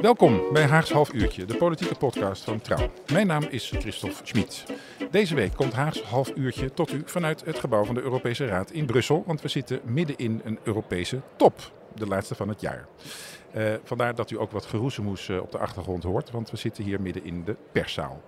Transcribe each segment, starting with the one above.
Welkom bij Haags Half Uurtje, de politieke podcast van Trouw. Mijn naam is Christophe Schmid. Deze week komt Haags Half Uurtje tot u vanuit het gebouw van de Europese Raad in Brussel, want we zitten midden in een Europese top, de laatste van het jaar. Uh, vandaar dat u ook wat geroezemoes uh, op de achtergrond hoort, want we zitten hier midden in de perszaal.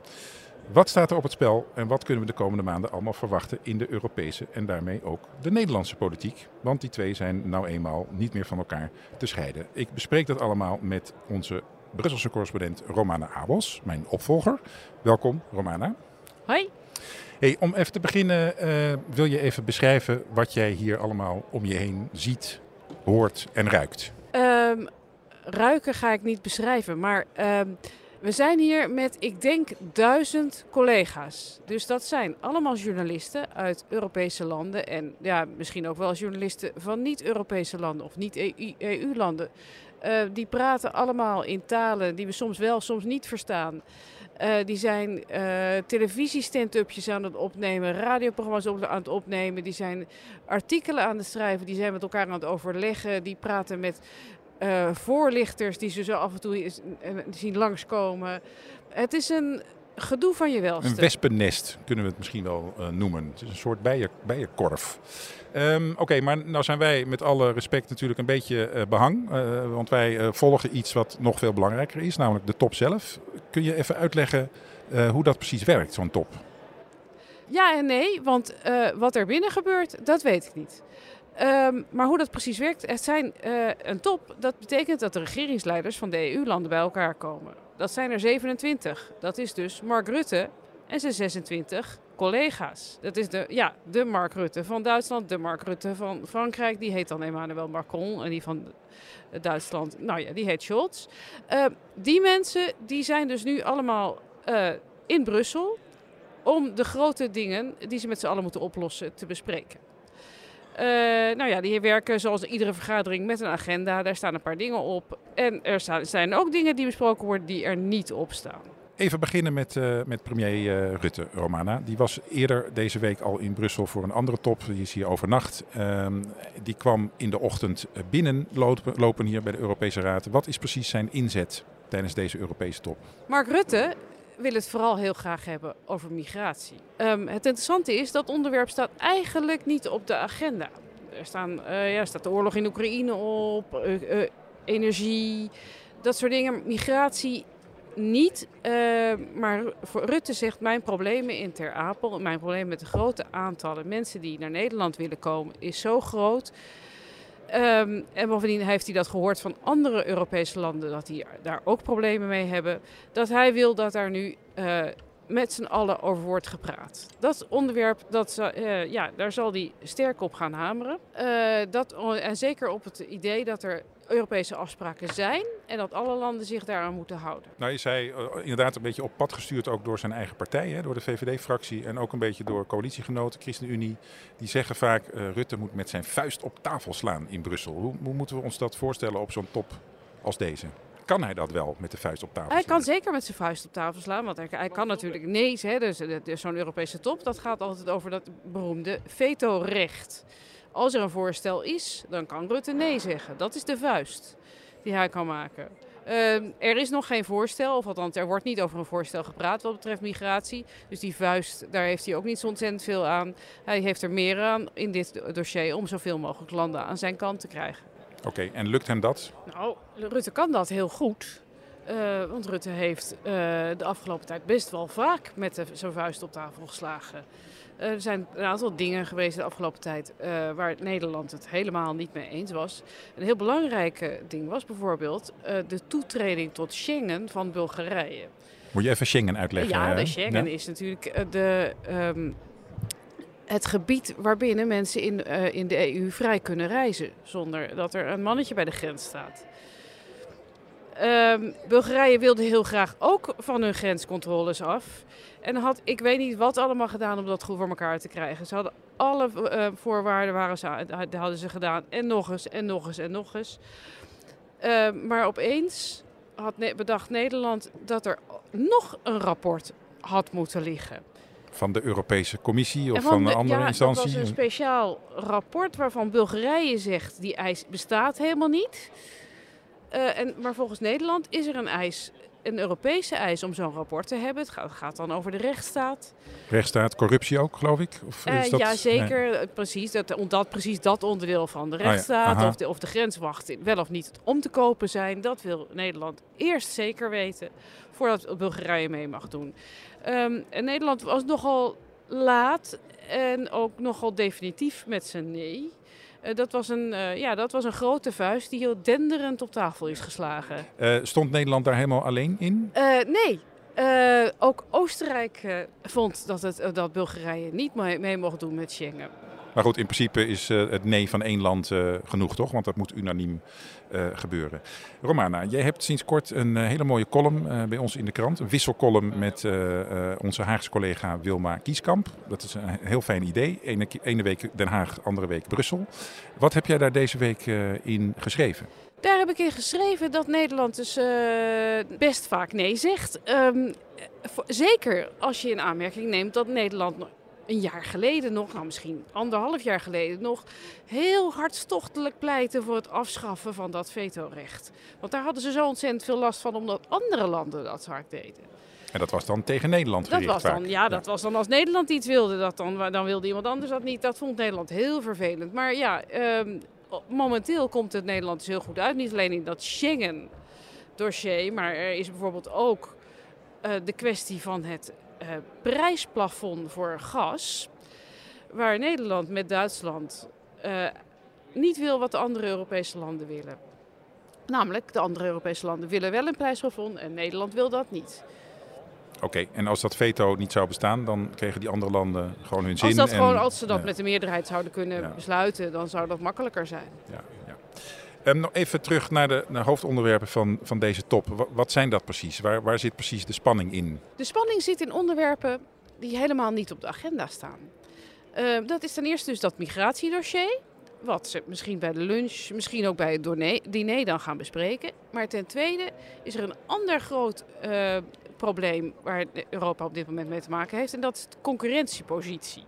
Wat staat er op het spel en wat kunnen we de komende maanden allemaal verwachten in de Europese en daarmee ook de Nederlandse politiek? Want die twee zijn nou eenmaal niet meer van elkaar te scheiden. Ik bespreek dat allemaal met onze Brusselse correspondent Romana Abels, mijn opvolger. Welkom, Romana. Hoi. Hey, om even te beginnen, uh, wil je even beschrijven wat jij hier allemaal om je heen ziet, hoort en ruikt? Um, ruiken ga ik niet beschrijven, maar um, we zijn hier met, ik denk, duizend collega's. Dus dat zijn allemaal journalisten uit Europese landen. En ja, misschien ook wel journalisten van niet-Europese landen of niet-EU-landen. Uh, die praten allemaal in talen die we soms wel, soms niet verstaan. Uh, die zijn uh, televisiestand-upjes aan het opnemen, radioprogramma's aan het opnemen. Die zijn artikelen aan het schrijven, die zijn met elkaar aan het overleggen. Die praten met uh, voorlichters die ze zo af en toe is, uh, zien langskomen. Het is een gedoe van je welste. Een wespennest kunnen we het misschien wel uh, noemen. Het is een soort bijen, bijenkorf. Um, Oké, okay, maar nou zijn wij met alle respect natuurlijk een beetje behang. want wij volgen iets wat nog veel belangrijker is, namelijk de top zelf. Kun je even uitleggen hoe dat precies werkt, zo'n top? Ja en nee, want wat er binnen gebeurt, dat weet ik niet. Um, maar hoe dat precies werkt, het zijn uh, een top. Dat betekent dat de regeringsleiders van de EU-landen bij elkaar komen. Dat zijn er 27. Dat is dus Mark Rutte en zijn 26 collega's. Dat is de, ja, de Mark Rutte van Duitsland, de Mark Rutte van Frankrijk. Die heet dan Emmanuel Macron. En die van Duitsland, nou ja, die heet Scholz. Uh, die mensen die zijn dus nu allemaal uh, in Brussel om de grote dingen die ze met z'n allen moeten oplossen te bespreken. Uh, nou ja, die werken zoals iedere vergadering met een agenda. Daar staan een paar dingen op. En er staan, zijn ook dingen die besproken worden die er niet op staan. Even beginnen met, uh, met premier uh, Rutte, Romana. Die was eerder deze week al in Brussel voor een andere top. Die is hier overnacht. Um, die kwam in de ochtend binnenlopen lopen hier bij de Europese Raad. Wat is precies zijn inzet tijdens deze Europese top? Mark Rutte wil het vooral heel graag hebben over migratie. Um, het interessante is dat onderwerp staat eigenlijk niet op de agenda. Er staan, uh, ja, staat de oorlog in Oekraïne op, uh, uh, energie, dat soort dingen. Migratie niet, maar voor Rutte zegt mijn problemen in Ter Apel, mijn probleem met de grote aantallen mensen die naar Nederland willen komen, is zo groot Um, en bovendien heeft hij dat gehoord van andere Europese landen, dat die daar ook problemen mee hebben. Dat hij wil dat daar nu uh, met z'n allen over wordt gepraat. Dat onderwerp, dat, uh, ja, daar zal hij sterk op gaan hameren. Uh, dat, en zeker op het idee dat er Europese afspraken zijn en dat alle landen zich daaraan moeten houden. Nou, je zei uh, inderdaad een beetje op pad gestuurd ook door zijn eigen partij, hè, door de VVD-fractie en ook een beetje door coalitiegenoten, ChristenUnie. Die zeggen vaak, uh, Rutte moet met zijn vuist op tafel slaan in Brussel. Hoe, hoe moeten we ons dat voorstellen op zo'n top als deze? Kan hij dat wel met de vuist op tafel Hij slaan? kan zeker met zijn vuist op tafel slaan, want hij, hij kan natuurlijk nee zeggen. Dus, dus zo'n Europese top, dat gaat altijd over dat beroemde vetorecht. Als er een voorstel is, dan kan Rutte nee zeggen. Dat is de vuist die hij kan maken. Uh, er is nog geen voorstel, of althans er wordt niet over een voorstel gepraat wat betreft migratie. Dus die vuist, daar heeft hij ook niet zo ontzettend veel aan. Hij heeft er meer aan in dit dossier om zoveel mogelijk landen aan zijn kant te krijgen. Oké, okay, en lukt hem dat? Nou, Rutte kan dat heel goed. Uh, want Rutte heeft uh, de afgelopen tijd best wel vaak met zijn vuist op tafel geslagen. Er zijn een aantal dingen geweest de afgelopen tijd uh, waar Nederland het helemaal niet mee eens was. Een heel belangrijk ding was bijvoorbeeld uh, de toetreding tot Schengen van Bulgarije. Moet je even Schengen uitleggen? Ja, de Schengen ja? is natuurlijk de, um, het gebied waarbinnen mensen in, uh, in de EU vrij kunnen reizen. Zonder dat er een mannetje bij de grens staat. Ehm, Bulgarije wilde heel graag ook van hun grenscontroles af. En had, ik weet niet wat allemaal gedaan om dat goed voor elkaar te krijgen. Ze hadden alle eh, voorwaarden waren ze, hadden ze gedaan. En nog eens, en nog eens, en nog eens. Ehm, maar opeens had bedacht Nederland dat er nog een rapport had moeten liggen. Van de Europese Commissie of van, een andere ja, instantie? Dat was een speciaal rapport waarvan Bulgarije zegt die eis bestaat helemaal niet. Uh, en, maar volgens Nederland is er een eis, een Europese eis om zo'n rapport te hebben. Het gaat, gaat, dan over de rechtsstaat. Rechtsstaat, corruptie ook, geloof ik? Of is uh, dat... Ja, zeker. Nee. Precies, dat, dat, precies dat onderdeel van de ah, rechtsstaat. Ja. of, de, of de grenswacht wel of niet om te kopen zijn. Dat wil Nederland eerst zeker weten voordat Bulgarije mee mag doen. Um, en Nederland was nogal laat en ook nogal definitief met zijn nee. Uh, dat, was een, uh, ja, dat was een grote vuist die heel denderend op tafel is geslagen. Uh, stond Nederland daar helemaal alleen in? nee. ook Oostenrijk vond dat, het, dat Bulgarije niet mee mocht doen met Schengen. Maar goed, in principe is uh, het nee van één land uh, genoeg, toch? Want dat moet unaniem uh, gebeuren. Romana, jij hebt sinds kort een hele mooie column bij ons in de krant. Een wisselcolumn met onze Haagse collega Wilma Kieskamp. Dat is een heel fijn idee. Ene, week Den Haag, andere week Brussel. Wat heb jij daar deze week in geschreven? Daar heb ik in geschreven dat Nederland dus best vaak nee zegt. Um, zeker als je in aanmerking neemt dat Nederland een jaar geleden nog, nou misschien anderhalf jaar geleden nog, heel hartstochtelijk pleiten voor het afschaffen van dat vetorecht. Want daar hadden ze zo ontzettend veel last van, omdat andere landen dat hard deden. En dat was dan tegen Nederland gericht dat was dan, ja, dat was dan als Nederland iets wilde, dat dan, dan wilde iemand anders dat niet. Dat vond Nederland heel vervelend. Maar ja, um, momenteel komt het Nederland dus heel goed uit. Niet alleen in dat Schengen-dossier, maar er is bijvoorbeeld ook uh, de kwestie van het prijsplafond voor gas. Waar Nederland met Duitsland uh, niet wil wat de andere Europese landen willen. Namelijk, de andere Europese landen willen wel een prijsplafond en Nederland wil dat niet. Oké, okay, en als dat veto niet zou bestaan, dan kregen die andere landen gewoon hun zin. Als, dat en, gewoon, als ze dat ja. met de meerderheid zouden kunnen ja. besluiten, dan zou dat makkelijker zijn. Ja. Um, nog even terug naar de naar hoofdonderwerpen van, van deze top. Wat, zijn dat precies? Waar, waar zit precies de spanning in? De spanning zit in onderwerpen die helemaal niet op de agenda staan. Uh, dat is ten eerste dus dat migratiedossier. Wat ze misschien bij de lunch, misschien ook bij het diner dan gaan bespreken. Maar ten tweede is er een ander groot uh, probleem waar Europa op dit moment mee te maken heeft. En dat is de concurrentiepositie.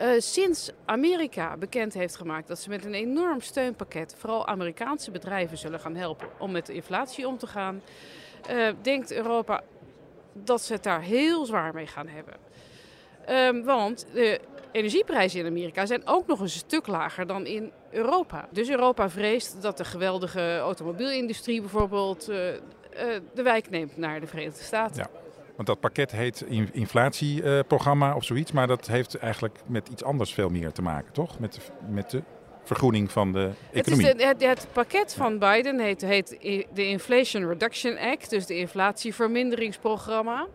Uh, sinds Amerika bekend heeft gemaakt dat ze met een enorm steunpakket vooral Amerikaanse bedrijven zullen gaan helpen om met de inflatie om te gaan, uh, denkt Europa dat ze het daar heel zwaar mee gaan hebben. Um, want de energieprijzen in Amerika zijn ook nog een stuk lager dan in Europa. Dus Europa vreest dat de geweldige automobielindustrie bijvoorbeeld uh, de wijk neemt naar de Verenigde Staten. Ja. Want dat pakket heet inflatieprogramma uh, of zoiets. Maar dat heeft eigenlijk met iets anders veel meer te maken, toch? Met de, met de vergroening van de economie. Het, is de, het, het pakket van Biden heet, heet de Inflation Reduction Act. Dus de inflatieverminderingsprogramma.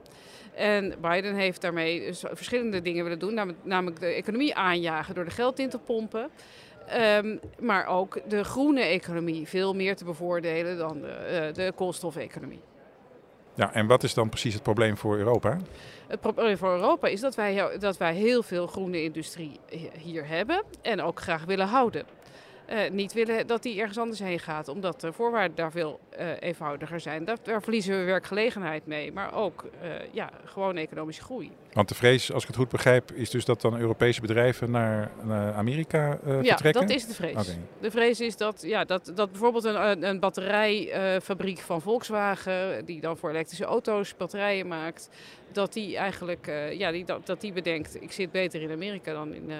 En Biden heeft daarmee dus verschillende dingen willen doen. Namelijk, namelijk de economie aanjagen door de geld in te pompen. Um, maar ook de groene economie veel meer te bevoordelen dan de, uh, de koolstofeconomie. Ja, en wat is dan precies het probleem voor Europa? Het probleem voor Europa is dat wij, dat wij heel veel groene industrie hier hebben en ook graag willen houden. Uh, niet willen dat die ergens anders heen gaat, omdat de voorwaarden daar veel uh, eenvoudiger zijn. Daar, daar, verliezen we werkgelegenheid mee, maar ook uh, ja, gewoon economische groei. Want de vrees, als ik het goed begrijp, is dus dat dan Europese bedrijven naar, naar Amerika vertrekken? Ja, dat is de vrees. Okay. De vrees is dat, ja, dat, dat bijvoorbeeld een, een batterijfabriek van Volkswagen, die dan voor elektrische auto's batterijen maakt, dat die eigenlijk ja, die, dat, dat die bedenkt, ik zit beter in Amerika dan in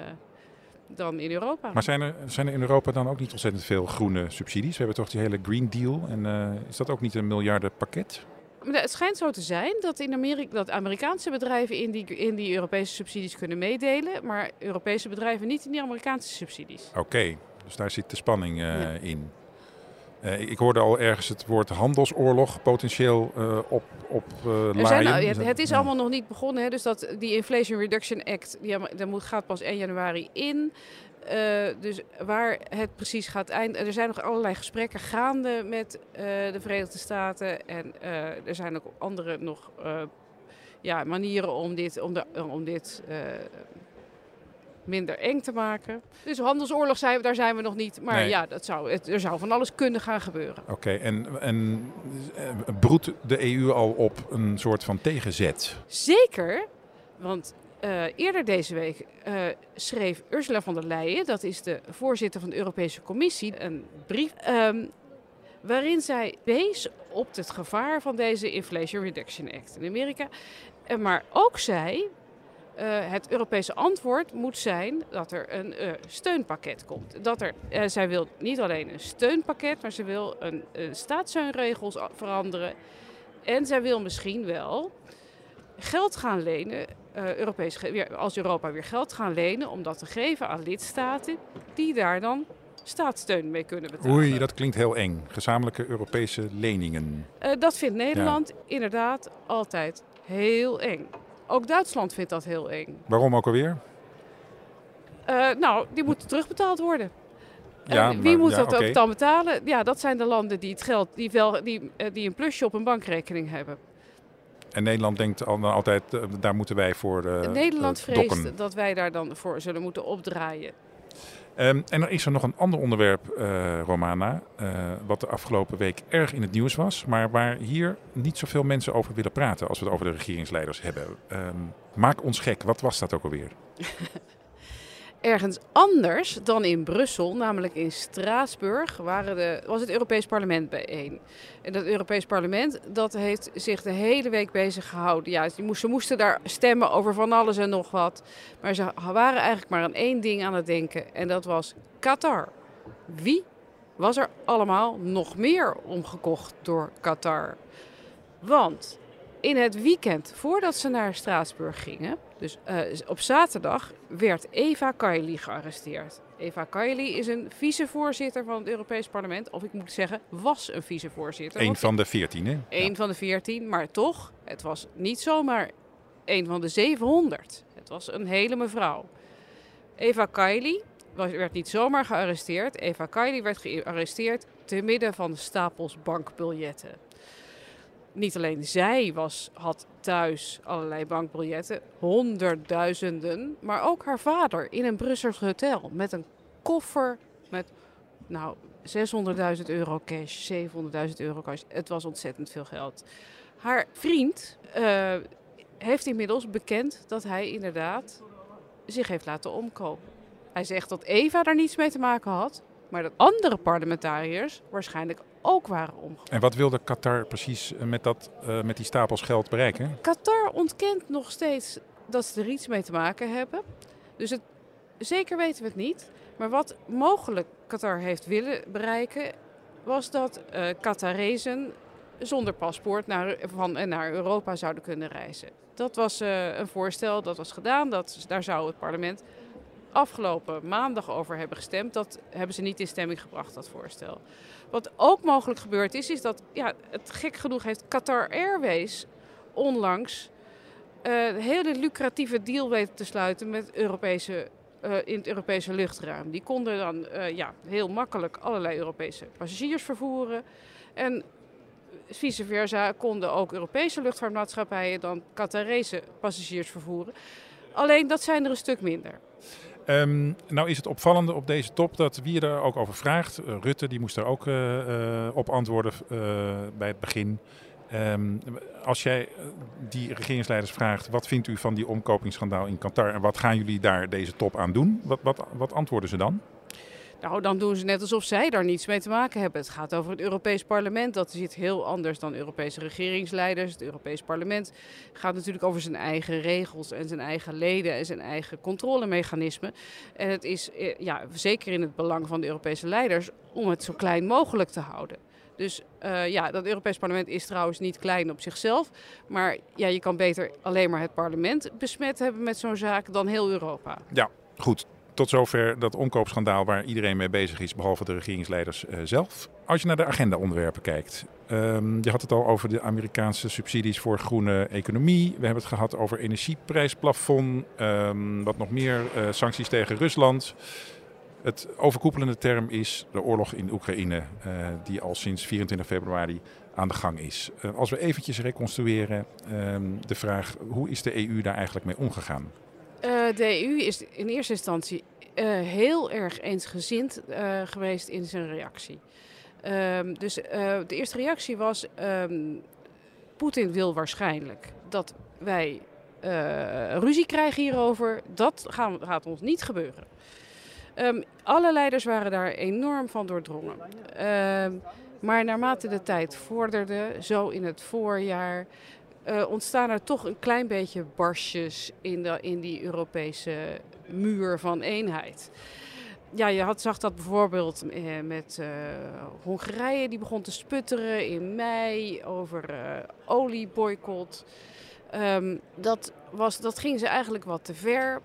dan in Europa. Maar zijn er, zijn er in Europa dan ook niet ontzettend veel groene subsidies? We hebben toch die hele Green Deal. En uh, is dat ook niet een miljardenpakket? Het schijnt zo te zijn dat, in Amerika, dat Amerikaanse bedrijven in die, in die Europese subsidies kunnen meedelen, maar Europese bedrijven niet in die Amerikaanse subsidies. Oké, okay, dus daar zit de spanning uh, ja. in. Uh, ik hoorde al ergens het woord handelsoorlog potentieel uh, op, op uh, zijn, het, het, is ja. allemaal nog niet begonnen. Hè, dus dat, die Inflation Reduction Act die, dat moet, gaat pas 1 januari in. eh, dus waar het precies gaat eindigen. Er zijn nog allerlei gesprekken gaande met eh, de Verenigde Staten. En eh, er zijn ook andere nog eh, ja, manieren om dit, om de, om dit eh, minder eng te maken. Dus handelsoorlog zijn we, daar zijn we nog niet. Maar Nee. ja, dat zou, het, er zou van alles kunnen gaan gebeuren. Oké, en, en eh, broedt de EU al op een soort van tegenzet? Zeker, want eh, eerder deze week eh, schreef Ursula von der Leyen, dat is de voorzitter van de Europese Commissie, een brief ehm, waarin zij wees op het gevaar van deze Inflation Reduction Act in Amerika. Maar ook zei, eh, het Europese antwoord moet zijn dat er een eh, steunpakket komt. Dat er, eh, zij wil niet alleen een steunpakket, maar ze wil een, staatssteunregels veranderen. En zij wil misschien wel geld gaan lenen, Europees, als Europa weer geld gaan lenen, om dat te geven aan lidstaten die daar dan staatssteun mee kunnen betalen. Oei, dat klinkt heel eng. Gezamenlijke Europese leningen. Dat vindt Nederland inderdaad altijd heel eng. Ook Duitsland vindt dat heel eng. Waarom ook alweer? Eh, nou, die moeten terugbetaald worden. Ja, En wie maar- moet ja, dat ook dan betalen? Ja, dat zijn de landen die het geld, die, wel, die, eh, die een plusje op een bankrekening hebben. En Nederland denkt al, altijd, eh, daar moeten wij voor eh, Nederland eh, vreest dokken. dat wij daar dan voor zullen moeten opdraaien. Ehm, en er is er nog een ander onderwerp, eh, Romana, eh, wat de afgelopen week erg in het nieuws was, maar waar hier niet zoveel mensen over willen praten als we het over de regeringsleiders hebben. Ehm, maak ons gek, wat was dat ook alweer? Ergens anders dan in Brussel, namelijk in Straatsburg, waren de, was het Europees Parlement bijeen. En dat Europees Parlement dat heeft zich de hele week bezig gehouden. Ja, ze moesten, daar stemmen over van alles en nog wat. Maar ze waren eigenlijk maar aan één ding aan het denken. En dat was Qatar. Wie was er allemaal nog meer omgekocht door Qatar? Want in het weekend voordat ze naar Straatsburg gingen, dus eh, op zaterdag, werd Eva Kaili gearresteerd. Eva Kaili is een vicevoorzitter van het Europees Parlement. Of ik moet zeggen, was een vicevoorzitter. Eén van de veertien, hè? Eén van de veertien, maar toch, het was niet zomaar een van de 700. Het was een hele mevrouw. Eva Kaili werd niet zomaar gearresteerd. Eva Kaili werd gearresteerd te midden van stapels bankbiljetten. Niet alleen zij was, had thuis allerlei bankbiljetten, honderdduizenden, maar ook haar vader in een Brussels hotel met een koffer met nou, 600.000 euro cash, 700.000 euro cash. Het was ontzettend veel geld. Haar vriend eh, heeft inmiddels bekend dat hij inderdaad zich heeft laten omkopen. Hij zegt dat Eva daar niets mee te maken had, maar dat andere parlementariërs waarschijnlijk ook waren omgekomen. En wat wilde Qatar precies eh, met, dat, eh, met die stapels geld bereiken? Qatar ontkent nog steeds dat ze er iets mee te maken hebben. Dus het, zeker weten we het niet. Maar wat mogelijk Qatar heeft willen bereiken, was dat eh Qatarezen zonder paspoort naar, van en naar Europa zouden kunnen reizen. Dat was een voorstel, dat was gedaan. Dat, daar zou het parlement afgelopen maandag over hebben gestemd. Dat hebben ze niet in stemming gebracht, dat voorstel. Wat ook mogelijk gebeurd is, is dat, ja, het gek genoeg heeft Qatar Airways onlangs eh, een hele lucratieve deal weten te sluiten met Europese, eh, in het Europese luchtruim. Die konden dan eh, ja, heel makkelijk allerlei Europese passagiers vervoeren. En vice versa konden ook Europese luchtvaartmaatschappijen dan Qatarese passagiers vervoeren. Alleen dat zijn er een stuk minder. Ehm, nou is het opvallende op deze top dat wie er ook over vraagt, eh, Rutte die moest daar ook eh, eh, op antwoorden bij het begin. Ehm, als jij die regeringsleiders vraagt, wat vindt u van die omkopingsschandaal in Qatar en wat gaan jullie daar deze top aan doen? Wat, wat, wat antwoorden ze dan? Nou, dan doen ze net alsof zij daar niets mee te maken hebben. Het gaat over het Europees Parlement. Dat zit heel anders dan Europese regeringsleiders. Het Europees Parlement gaat natuurlijk over zijn eigen regels en zijn eigen leden en zijn eigen controlemechanismen. En het is eh, ja, zeker in het belang van de Europese leiders om het zo klein mogelijk te houden. Dus uh, ja, dat Europees Parlement is trouwens niet klein op zichzelf. Maar ja, je kan beter alleen maar het parlement besmet hebben met zo'n zaak dan heel Europa. Ja, goed. Tot zover dat omkoopschandaal waar iedereen mee bezig is, behalve de regeringsleiders uh, zelf. Als je naar de agenda-onderwerpen kijkt. Um, je had het al over de Amerikaanse subsidies voor groene economie. We hebben het gehad over energieprijsplafond. Um, wat nog meer, uh, sancties tegen Rusland. Het overkoepelende term is de oorlog in Oekraïne, uh, die al sinds 24 februari aan de gang is. Als we eventjes reconstrueren uh, de vraag, hoe is de EU daar eigenlijk mee omgegaan? De EU is in eerste instantie heel erg eensgezind geweest in zijn reactie. Ehm, dus de eerste reactie was, um, Poetin wil waarschijnlijk dat wij ruzie krijgen hierover. Dat gaan, gaat ons niet gebeuren. Um, alle leiders waren daar enorm van doordrongen. Maar naarmate de tijd vorderde, zo in het voorjaar, uh, ontstaan er toch een klein beetje barstjes in, de, in die Europese muur van eenheid. Ja, je had, zag dat bijvoorbeeld eh, met uh, Hongarije, die begon te sputteren in mei over uh, olieboycott. Um, dat, was, dat ging ze eigenlijk wat te ver.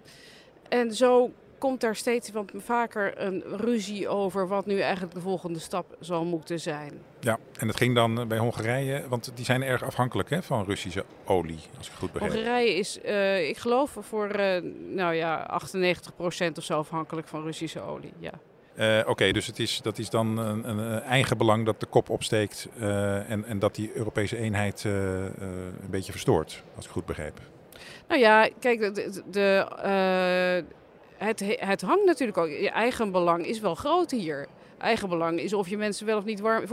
En zo komt daar steeds wat vaker een ruzie over wat nu eigenlijk de volgende stap zal moeten zijn. Ja, en het ging dan bij Hongarije, want die zijn erg afhankelijk hè, van Russische olie, als ik goed begrijp. Hongarije is, uh, ik geloof, voor uh, nou ja, 98% of zo afhankelijk van Russische olie. Ja. Uh, Oké, okay, dus het is, dat is dan een, een, eigen belang dat de kop opsteekt en, en dat die Europese eenheid een beetje verstoort, als ik goed begrijp. Nou ja, kijk, de, de het, het hangt natuurlijk ook. Je eigen belang is wel groot hier. Eigen belang is of je mensen wel of niet warm,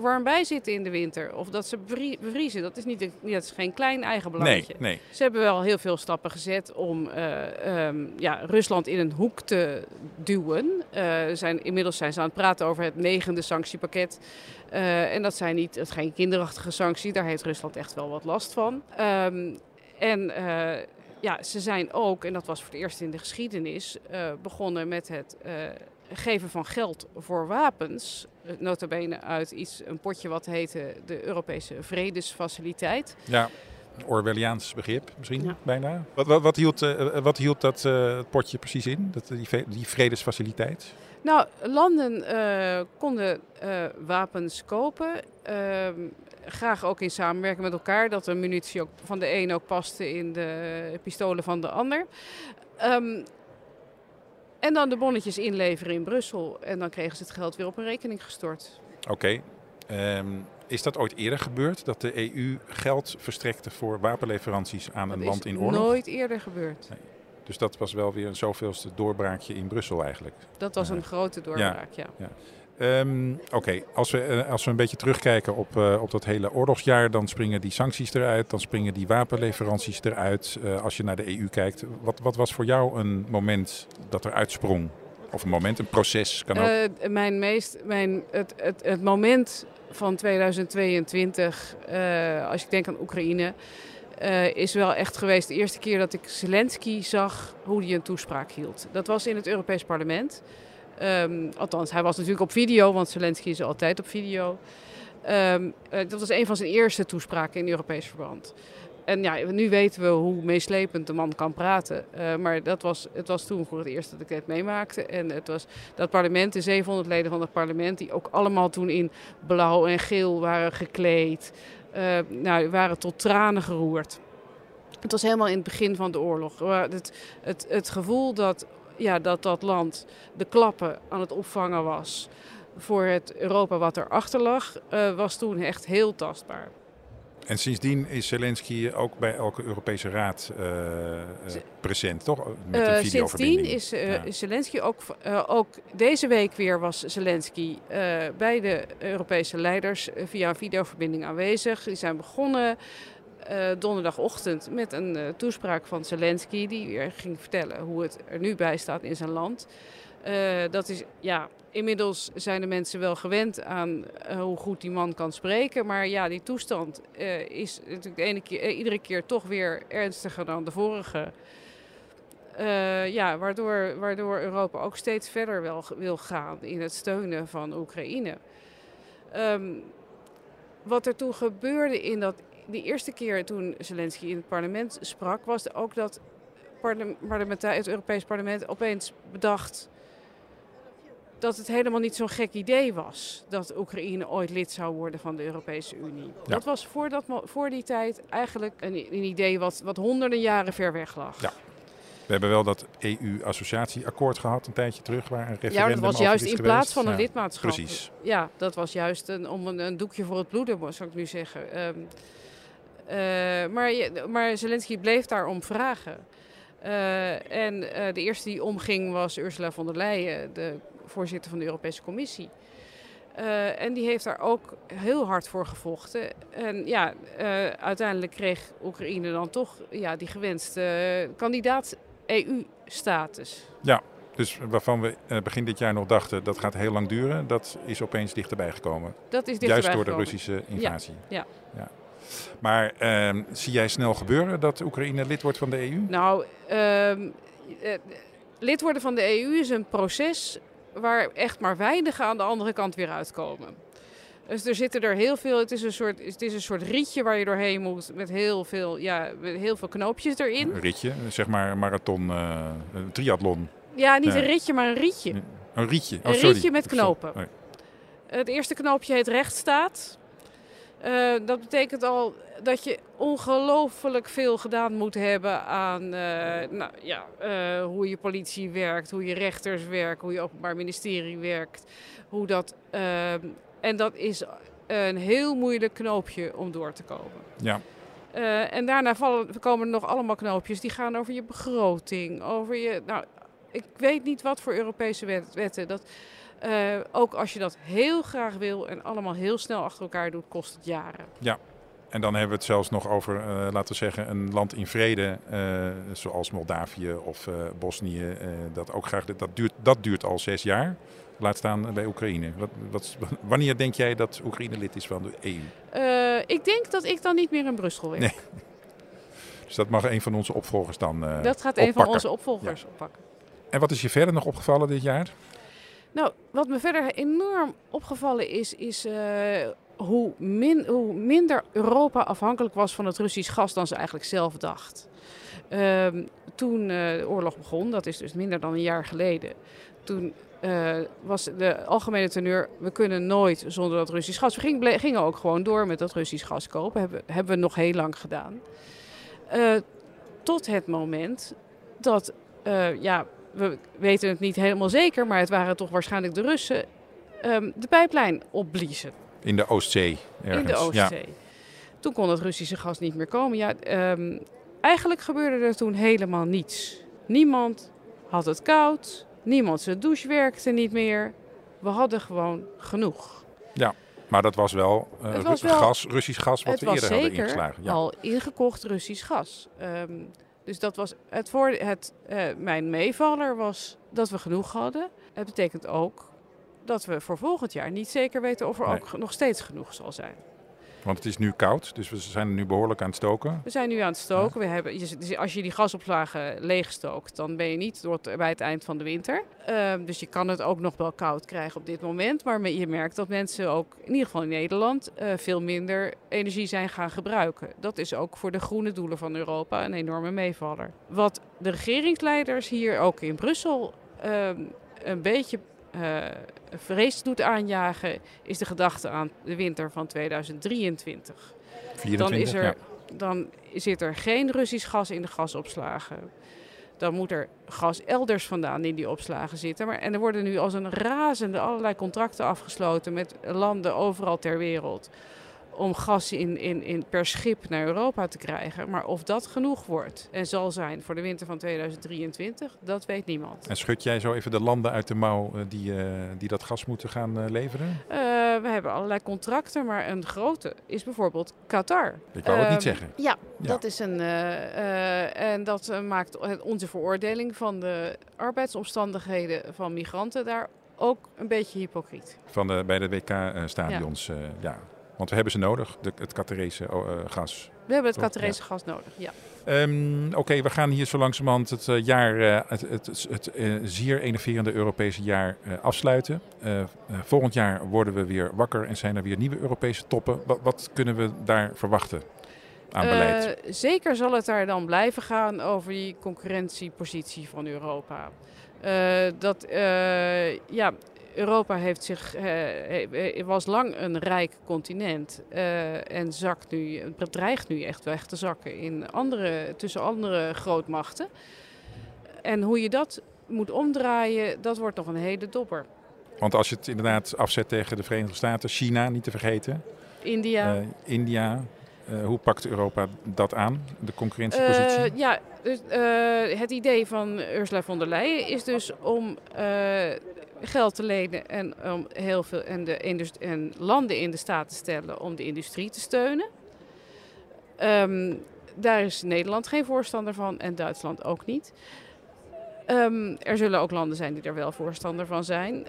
warm bij zitten in de winter. Of dat ze bevriezen. Dat is, niet een, dat is geen klein eigen belangetje. Nee, nee. Ze hebben wel heel veel stappen gezet om uh, um, ja, Rusland in een hoek te duwen. Uh, zijn, inmiddels zijn ze aan het praten over het negende sanctiepakket. Uh, en dat zijn niet, het geen kinderachtige sancties. Daar heeft Rusland echt wel wat last van. Um, en ja, ze zijn ook, en dat was voor het eerst in de geschiedenis, uh, begonnen met het uh, geven van geld voor wapens. Uh, notabene uit iets, een potje wat heette de Europese Vredesfaciliteit. Ja, een Orwelliaans begrip misschien ja. bijna. Wat, wat, wat, hield, wat hield dat potje precies in, dat, die, die vredesfaciliteit? Nou, landen konden wapens kopen ehm, graag ook in samenwerking met elkaar. Dat de munitie ook van de een ook paste in de pistolen van de ander. Um, en dan de bonnetjes inleveren in Brussel. En dan kregen ze het geld weer op een rekening gestort. Oké. Okay. Um, is dat ooit eerder gebeurd? Dat de EU geld verstrekte voor wapenleveranties aan dat een land in oorlog? nooit eerder gebeurd. Nee. Dus dat was wel weer een zoveelste doorbraakje in Brussel eigenlijk. Dat was een grote doorbraak, ja. ja. Um, Oké, als, we, uh, als we een beetje terugkijken op, uh, op dat hele oorlogsjaar, dan springen die sancties eruit, dan springen die wapenleveranties eruit. Uh, als je naar de EU kijkt, wat, wat was voor jou een moment dat er uitsprong? Of een moment, een proces kan ook? mijn meest, mijn, het, het, het moment van 2022, als ik denk aan Oekraïne, is wel echt geweest de eerste keer dat ik Zelensky zag hoe hij een toespraak hield. Dat was in het Europees Parlement. Um, althans, hij was natuurlijk op video, want Zelensky is altijd op video. Um, uh, dat was een van zijn eerste toespraken in Europees verband. En ja, nu weten we hoe meeslepend de man kan praten. Uh, maar dat was, het was toen voor het eerst dat ik het meemaakte. En het was dat parlement, de 700 leden van het parlement, die ook allemaal toen in blauw en geel waren gekleed. Uh, nou, waren tot tranen geroerd. Het was helemaal in het begin van de oorlog. Het, het, het gevoel dat ja, dat dat land de klappen aan het opvangen was voor het Europa wat erachter lag, uh, was toen echt heel tastbaar. En sindsdien is Zelensky ook bij elke Europese raad uh, present, toch? Met een sindsdien is, ja. is Zelensky ook, ook deze week weer was Zelensky bij de Europese leiders via een videoverbinding aanwezig. Die zijn begonnen uh, donderdagochtend met een uh, toespraak van Zelensky, die weer ging vertellen hoe het er nu bij staat in zijn land. Uh, dat is, ja, inmiddels zijn de mensen wel gewend aan hoe goed die man kan spreken. Maar ja, die toestand is natuurlijk keer, iedere keer toch weer ernstiger dan de vorige. ja, waardoor, waardoor Europa ook steeds verder wel wil gaan in het steunen van Oekraïne. Um, wat er toen gebeurde in dat de eerste keer toen Zelensky in het parlement sprak, was ook dat het Europees Parlement opeens bedacht dat het helemaal niet zo'n gek idee was dat Oekraïne ooit lid zou worden van de Europese Unie. Ja. Dat was voor, dat, voor die tijd eigenlijk een, een idee wat, wat honderden jaren ver weg lag. Ja. We hebben wel dat EU-associatieakkoord gehad een tijdje terug, waar een referendum Ja, dat was juist is in geweest. plaats van een Ja, lidmaatschap. Precies. Ja, dat was juist een, om een, een doekje voor het bloeden, zou ik nu zeggen. Ehm, eh, maar, je- maar Zelensky bleef daarom vragen. Eh, en eh, de eerste die omging was Ursula von der Leyen, de voorzitter van de Europese Commissie. Eh, en die heeft daar ook heel hard voor gevochten. En ja, eh, uiteindelijk kreeg Oekraïne dan toch ja, die gewenste eh, kandidaat EU-status. Dus waarvan we eh, begin dit jaar nog dachten dat gaat heel lang duren, dat is opeens dichterbij gekomen. Dat is dichterbij Juist door de. Russische invasie. ja. Maar ehm, zie jij snel gebeuren dat Oekraïne lid wordt van de EU? Nou, ehm, eh, lid worden van de EU is een proces waar echt maar weinig aan de andere kant weer uitkomen. Dus er zitten er heel veel. Het is een soort, het is een soort rietje waar je doorheen moet met heel veel, ja, met heel veel knoopjes erin. Een ritje, zeg maar een marathon, eh, een triathlon. Ja, niet een ritje, maar een rietje. Een rietje. Oh, Een sorry. rietje met knopen. Sorry. Het eerste knoopje heet rechtsstaat. Eh, dat betekent al dat je ongelooflijk veel gedaan moet hebben aan eh, nou, ja, eh, hoe je politie werkt, hoe je rechters werken, hoe je openbaar ministerie werkt. Hoe dat, en dat is een heel moeilijk knoopje om door te komen. Ja, en daarna vallen, komen er nog allemaal knoopjes die gaan over je begroting, over je. Nou, ik weet niet wat voor Europese wet- wetten. Dat, eh, ook als je dat heel graag wil en allemaal heel snel achter elkaar doet, kost het jaren. en dan hebben we het zelfs nog over, eh, laten we zeggen, een land in vrede, eh, zoals Moldavië of Bosnië. dat, ook graag, dat, duurt, dat duurt al zes jaar. Laat staan bij Oekraïne. Wat, wat, wanneer denk jij dat Oekraïne lid is van de EU? Ik denk dat ik dan niet meer in Brussel werk. Nee, Dus dat mag een van onze opvolgers dan dat gaat een van oppakken. onze opvolgers oppakken. En wat is je verder nog opgevallen dit jaar? Nou, wat me verder enorm opgevallen is, is eh, hoe, hoe minder Europa afhankelijk was van het Russisch gas dan ze eigenlijk zelf dacht. Ehm, toen eh, de oorlog begon, dat is dus minder dan een jaar geleden, toen eh, was de algemene teneur, we kunnen nooit zonder dat Russisch gas. We gingen, gingen ook gewoon door met dat Russisch gas kopen, hebben, hebben we nog heel lang gedaan. Tot het moment dat, ja, we weten het niet helemaal zeker, maar het waren toch waarschijnlijk de Russen, ehm, de pijplijn opbliezen In de Oostzee ergens. in de Oostzee. Toen kon het Russische gas niet meer komen. Ja, ehm, eigenlijk gebeurde er toen helemaal niets. Niemand had het koud, niemand zijn douche werkte niet meer. We hadden gewoon genoeg. Ja, maar dat was wel, Het was wel- gas, Russisch gas wat we eerder hadden ingeslagen. Ja. al ingekocht Russisch gas. Ehm, dus dat was het voor het, eh, mijn meevaller was dat we genoeg hadden. Het betekent ook dat we voor volgend jaar niet zeker weten of er Nee. ook nog steeds genoeg zal zijn. Want het is nu koud, dus we zijn er nu behoorlijk aan het stoken. We zijn nu aan het stoken. We hebben, als je die gasopslagen leegstookt, dan ben je niet door het- bij het eind van de winter. Ehm, dus je kan het ook nog wel koud krijgen op dit moment. Maar je merkt dat mensen ook, in ieder geval in Nederland, eh, veel minder energie zijn gaan gebruiken. Dat is ook voor de groene doelen van Europa een enorme meevaller. Wat de regeringsleiders hier ook in Brussel ehm, een beetje eh, vrees doet aanjagen, is de gedachte aan de winter van 2023 24, dan, is er, ja. dan zit er geen Russisch gas in de gasopslagen. Dan moet er gas elders vandaan in die opslagen zitten. Maar, en er worden nu als een razende allerlei contracten afgesloten met landen overal ter wereld. Om gas in, in, in per schip naar Europa te krijgen. Maar of dat genoeg wordt en zal zijn voor de winter van 2023, dat weet niemand. En schud jij zo even de landen uit de mouw eh, die, eh, die dat gas moeten gaan eh, leveren? Eh, we hebben allerlei contracten, maar een grote is bijvoorbeeld Qatar. Ik wou het niet Ehm, zeggen. Ja, Ja. dat is een. eh, eh, en dat maakt onze veroordeling van de arbeidsomstandigheden van migranten daar ook een beetje hypocriet. Van de, bij de WK-stadions, ja. ja. Want we hebben ze nodig, de, het Qatarese oh, eh, gas. We hebben het Toch, Qatarese gas nodig. Ja. Ehm, Oké, we gaan hier zo langzamerhand het eh, jaar, eh, het, het, het, zeer enerverende Europese jaar afsluiten. Volgend jaar worden we weer wakker en zijn er weer nieuwe Europese toppen. Wat, wat kunnen we daar verwachten aan beleid? Zeker zal het daar dan blijven gaan over die concurrentiepositie van Europa. Dat, eh, ja, Europa heeft zich, eh, was lang een rijk continent eh, en zakt nu, het dreigt nu echt weg te zakken in andere, tussen andere grootmachten. en hoe je dat moet omdraaien, dat wordt nog een hele dobber. Want als je het inderdaad afzet tegen de Verenigde Staten, China niet te vergeten, India. eh, India, hoe pakt Europa dat aan, de concurrentiepositie? Ja, dus, het idee van Ursula von der Leyen is dus om geld te lenen en om heel veel en, de en landen in de staat te stellen om de industrie te steunen. Ehm, daar is Nederland geen voorstander van en Duitsland ook niet. Ehm, er zullen ook landen zijn die er wel voorstander van zijn.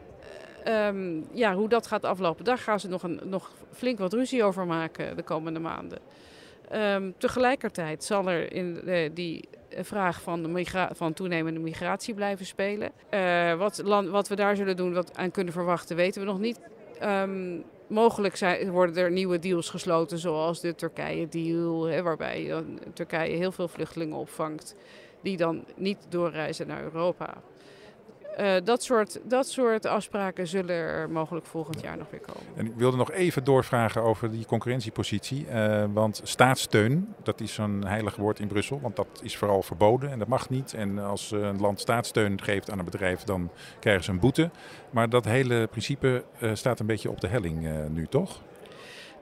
Ehm, ja, hoe dat gaat aflopen, daar gaan ze nog, een, nog flink wat ruzie over maken de komende maanden. Tegelijkertijd zal er in eh, die vraag van, de van toenemende migratie blijven spelen. Eh, wat, wat we daar zullen doen, wat aan kunnen verwachten, weten we nog niet. Ehm, mogelijk zijn, worden er nieuwe deals gesloten, zoals de Turkije-deal, waarbij Turkije heel veel vluchtelingen opvangt die dan niet doorreizen naar Europa. Eh, dat, soort, dat soort afspraken zullen er mogelijk volgend jaar nog weer komen. En ik wilde nog even doorvragen over die concurrentiepositie. eh, want staatssteun, dat is zo'n heilig woord in Brussel. Want dat is vooral verboden en dat mag niet. En als eh, een land staatssteun geeft aan een bedrijf, dan krijgen ze een boete. Maar dat hele principe staat een beetje op de helling nu, toch?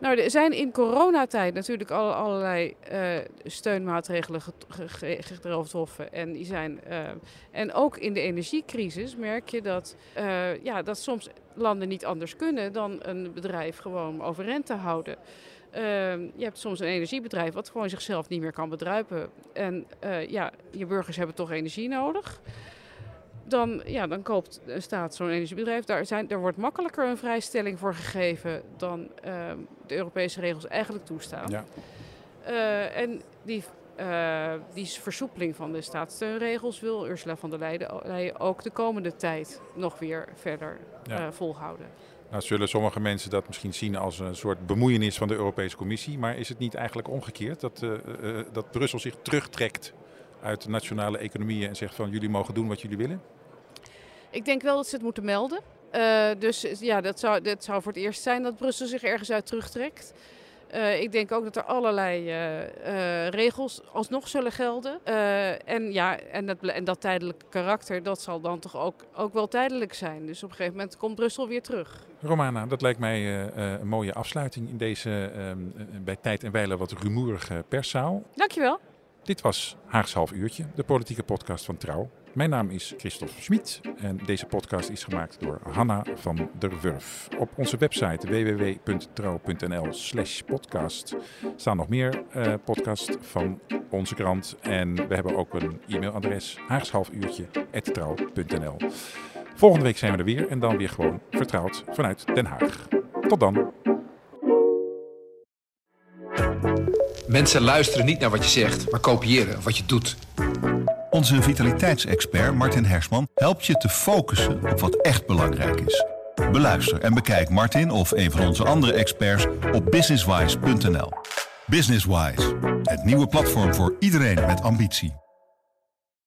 Nou, er zijn in coronatijd natuurlijk alle, allerlei eh, steunmaatregelen get- ge- ge- getroffen. En, die zijn, eh, en ook in de energiecrisis merk je dat, eh, ja, dat soms landen niet anders kunnen dan een bedrijf gewoon overeind te houden. Eh, je hebt soms een energiebedrijf wat gewoon zichzelf niet meer kan bedruipen. En ja, je burgers hebben toch energie nodig. Dan, ja, dan koopt een staat zo'n energiebedrijf. Daar, zijn, daar wordt makkelijker een vrijstelling voor gegeven dan ehm, de Europese regels eigenlijk toestaan. Ja. Eh, en die, eh, die versoepeling van de staatssteunregels wil Ursula von der Leyen, ook de komende tijd nog weer verder Ja. eh, volhouden. Nou zullen sommige mensen dat misschien zien als een soort bemoeienis van de Europese Commissie. Maar is het niet eigenlijk omgekeerd dat, dat Brussel zich terugtrekt uit de nationale economieën en zegt van jullie mogen doen wat jullie willen? Ik denk wel dat ze het moeten melden. Eh, dus ja, dat zou, dat zou voor het eerst zijn dat Brussel zich ergens uit terugtrekt. Eh, ik denk ook dat er allerlei eh, regels alsnog zullen gelden. En ja, en dat, en dat tijdelijke karakter, dat zal dan toch ook, ook wel tijdelijk zijn. Dus op een gegeven moment komt Brussel weer terug. Romana, dat lijkt mij een mooie afsluiting in deze ehm, eh, bij tijd en wijle wat rumoerige perszaal. Dankjewel. Dit was Haags Half Uurtje, de politieke podcast van Trouw. Mijn naam is Christophe Schmid en deze podcast is gemaakt door Hanna van der Wurf. Op onze website www.trouw.nl slash podcast staan nog meer eh podcasts van onze krant. En we hebben ook een e-mailadres haagshalfuurtje.trouw.nl Volgende week zijn we er weer en dan weer gewoon vertrouwd vanuit Den Haag. Tot dan. Mensen luisteren niet naar wat je zegt, maar kopiëren wat je doet. Onze vitaliteitsexpert Martin Hersman helpt je te focussen op wat echt belangrijk is. Beluister en bekijk Martin of een van onze andere experts op businesswise.nl. Businesswise, het nieuwe platform voor iedereen met ambitie.